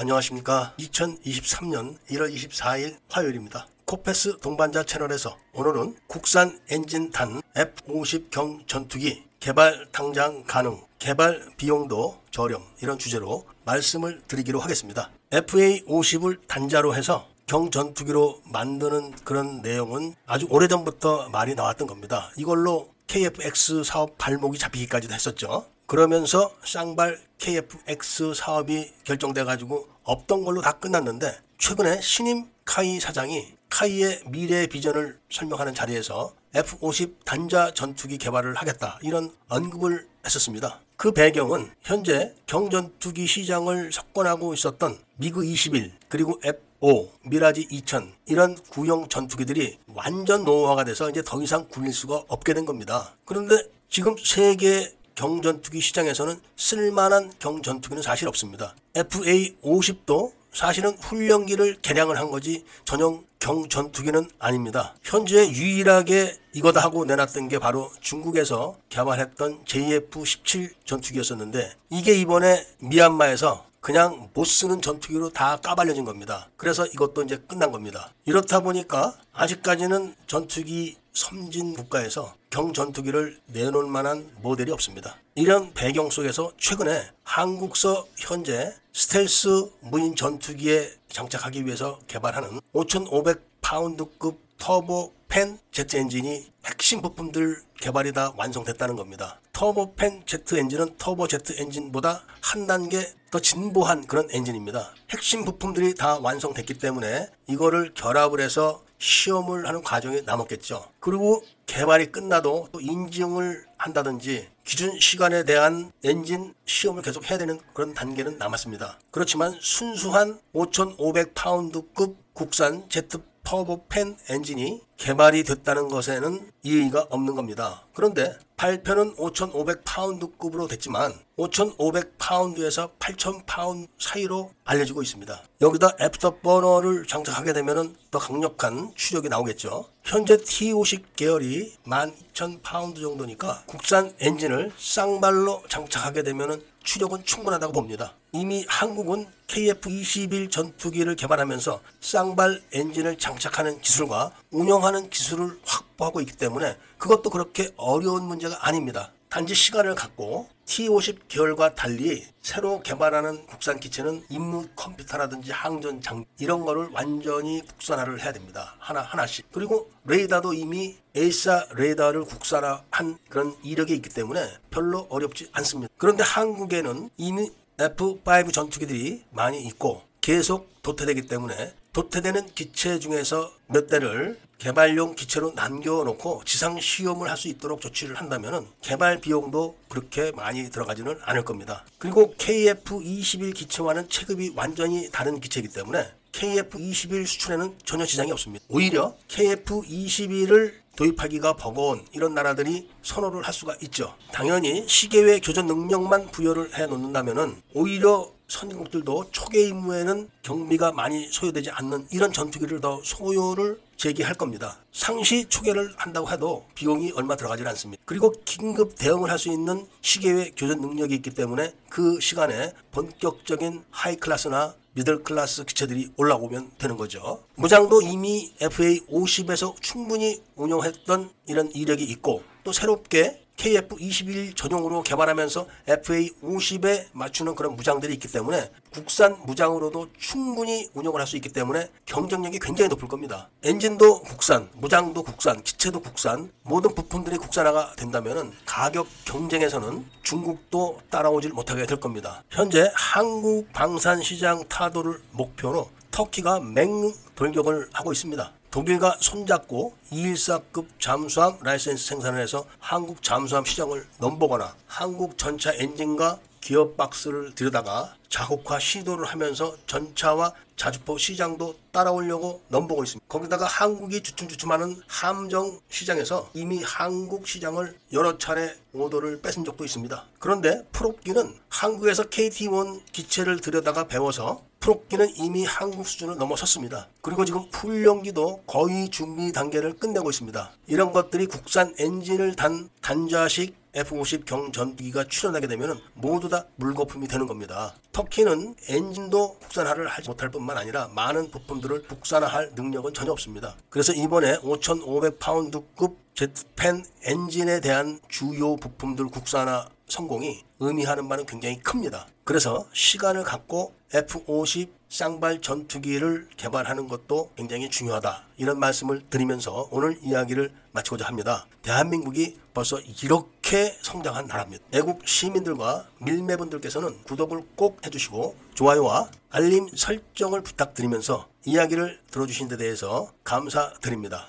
안녕하십니까. 2023년 1월 24일 화요일입니다. 코페스 동반자 채널에서 오늘은 국산 엔진 단 F-50 경 전투기 개발 당장 가능, 개발 비용도 저렴 이런 주제로 말씀을 드리기로 하겠습니다. FA-50을 단자로 해서 경전투기로 만드는 그런 내용은 아주 오래전부터 말이 나왔던 겁니다. 이걸로 KFX 사업 발목이 잡히기까지도 했었죠. 그러면서 쌍발 KFX 사업이 결정돼 가지고 없던 걸로 다 끝났는데 최근에 신임 카이 사장이 카이의 미래 비전을 설명하는 자리에서 F-50 단자 전투기 개발을 하겠다 이런 언급을 했었습니다. 그 배경은 현재 경전투기 시장을 석권하고 있었던 미그 21 그리고 F5 미라지 2000 이런 구형 전투기들이 완전 노후화가 돼서 이제 더 이상 굴릴 수가 없게 된 겁니다. 그런데 지금 세계 경전투기 시장에서는 쓸만한 경전투기는 사실 없습니다. FA50도 사실은 훈련기를 개량을 한 거지 전용 경전투기는 아닙니다. 현재 유일하게 이거다 하고 내놨던 게 바로 중국에서 개발했던 JF-17 전투기였었는데 이게 이번에 미얀마에서 그냥 못 쓰는 전투기로 다 까발려진 겁니다. 그래서 이것도 이제 끝난 겁니다. 이렇다 보니까 아직까지는 전투기 선진 국가에서 경전투기를 내놓을 만한 모델이 없습니다. 이런 배경 속에서 최근에 한국서 현재 스텔스 무인 전투기에 장착하기 위해서 개발하는 5,500파운드급 터보팬 제트 엔진이 핵심 부품들 개발이 다 완성됐다는 겁니다. 터보팬 제트 엔진은 터보 제트 엔진보다 한 단계 더 진보한 그런 엔진입니다. 핵심 부품들이 다 완성됐기 때문에 이거를 결합을 해서 시험을 하는 과정이 남았겠죠. 그리고 개발이 끝나도 또 인증을 한다든지 기준 시간에 대한 엔진 시험을 계속 해야 되는 그런 단계는 남았습니다. 그렇지만 순수한 5,500파운드급 국산 제트 터보팬 엔진이 개발이 됐다는 것에는 이의가 없는 겁니다. 그런데 발표는 5,500파운드급으로 됐지만 5,500파운드에서 8,000파운드 사이로 알려지고 있습니다. 여기다 애프터버너를 장착하게 되면 더 강력한 추력이 나오겠죠. 현재 T50 계열이 12,000파운드 정도니까 국산 엔진을 쌍발로 장착하게 되면 추력은 충분하다고 봅니다. 이미 한국은 KF-21 전투기를 개발하면서 쌍발 엔진을 장착하는 기술과 운영하는 기술을 확보하고 있기 때문에 그것도 그렇게 어려운 문제가 아닙니다. 단지 시간을 갖고 T50 계열과 달리 새로 개발하는 국산 기체는 임무 컴퓨터라든지 항전 장 이런 거를 완전히 국산화를 해야 됩니다. 하나 하나씩. 그리고 레이더도 이미 AESA 레이더를 국산화한 그런 이력이 있기 때문에 별로 어렵지 않습니다. 그런데 한국에는 이미 F5 전투기들이 많이 있고 계속 도태되기 때문에 도태되는 기체 중에서 몇 대를 개발용 기체로 남겨놓고 지상 시험을 할 수 있도록 조치를 한다면 개발 비용도 그렇게 많이 들어가지는 않을 겁니다. 그리고 KF-21 기체와는 체급이 완전히 다른 기체이기 때문에 KF-21 수출에는 전혀 지장이 없습니다. 오히려 KF-21을 도입하기가 버거운 이런 나라들이 선호를 할 수가 있죠. 당연히 시계외 교전 능력만 부여를 해 놓는다면은 오히려 선진국들도 초계 임무에는 경비가 많이 소요되지 않는 이런 전투기를 더 소요를 제기할 겁니다. 상시 초계를 한다고 해도 비용이 얼마 들어가지 않습니다. 그리고 긴급 대응을 할 수 있는 시계외 교전 능력이 있기 때문에 그 시간에 본격적인 high class나 middle class 기체들이 올라오면 되는 거죠. 무장도 이미 FA50에서 충분히 운용했던 이런 이력이 있고 또 새롭게 KF-21 전용으로 개발하면서 FA-50에 맞추는 그런 무장들이 있기 때문에 국산 무장으로도 충분히 운영을 할 수 있기 때문에 경쟁력이 굉장히 높을 겁니다. 엔진도 국산, 무장도 국산, 기체도 국산, 모든 부품들이 국산화가 된다면 가격 경쟁에서는 중국도 따라오질 못하게 될 겁니다. 현재 한국 방산 시장 타도를 목표로 터키가 맹 돌격을 하고 있습니다. 독일과 손잡고 214급 잠수함 라이센스 생산을 해서 한국 잠수함 시장을 넘보거나 한국 전차 엔진과 기어 박스를 들여다가 자국화 시도를 하면서 전차와 자주포 시장도 따라오려고 넘보고 있습니다. 거기다가 한국이 주춤주춤하는 함정 시장에서 이미 한국 시장을 여러 차례 오더를 뺏은 적도 있습니다. 그런데 프롭기는 한국에서 KT-1 기체를 들여다가 배워서 프롭기는 이미 한국 수준을 넘어섰습니다. 그리고 지금 훈련기도 거의 준비 단계를 끝내고 있습니다. 이런 것들이 국산 엔진을 단 단좌식 F-50 경 전투기가 출현하게 되면 모두 다 물거품이 되는 겁니다. 터키는 엔진도 국산화를 하지 못할 뿐만 아니라 많은 부품들을 국산화할 능력은 전혀 없습니다. 그래서 이번에 5,500파운드급 제트팬 엔진에 대한 주요 부품들 국산화 성공이 의미하는 바는 굉장히 큽니다. 그래서 시간을 갖고 F-50 쌍발 전투기를 개발하는 것도 굉장히 중요하다. 이런 말씀을 드리면서 오늘 이야기를 마치고자 합니다. 대한민국이 벌써 이렇게 성장한 나라입니다. 애국 시민들과 밀매분들께서는 구독을 꼭 해주시고 좋아요와 알림 설정을 부탁드리면서 이야기를 들어주신 데 대해서 감사드립니다.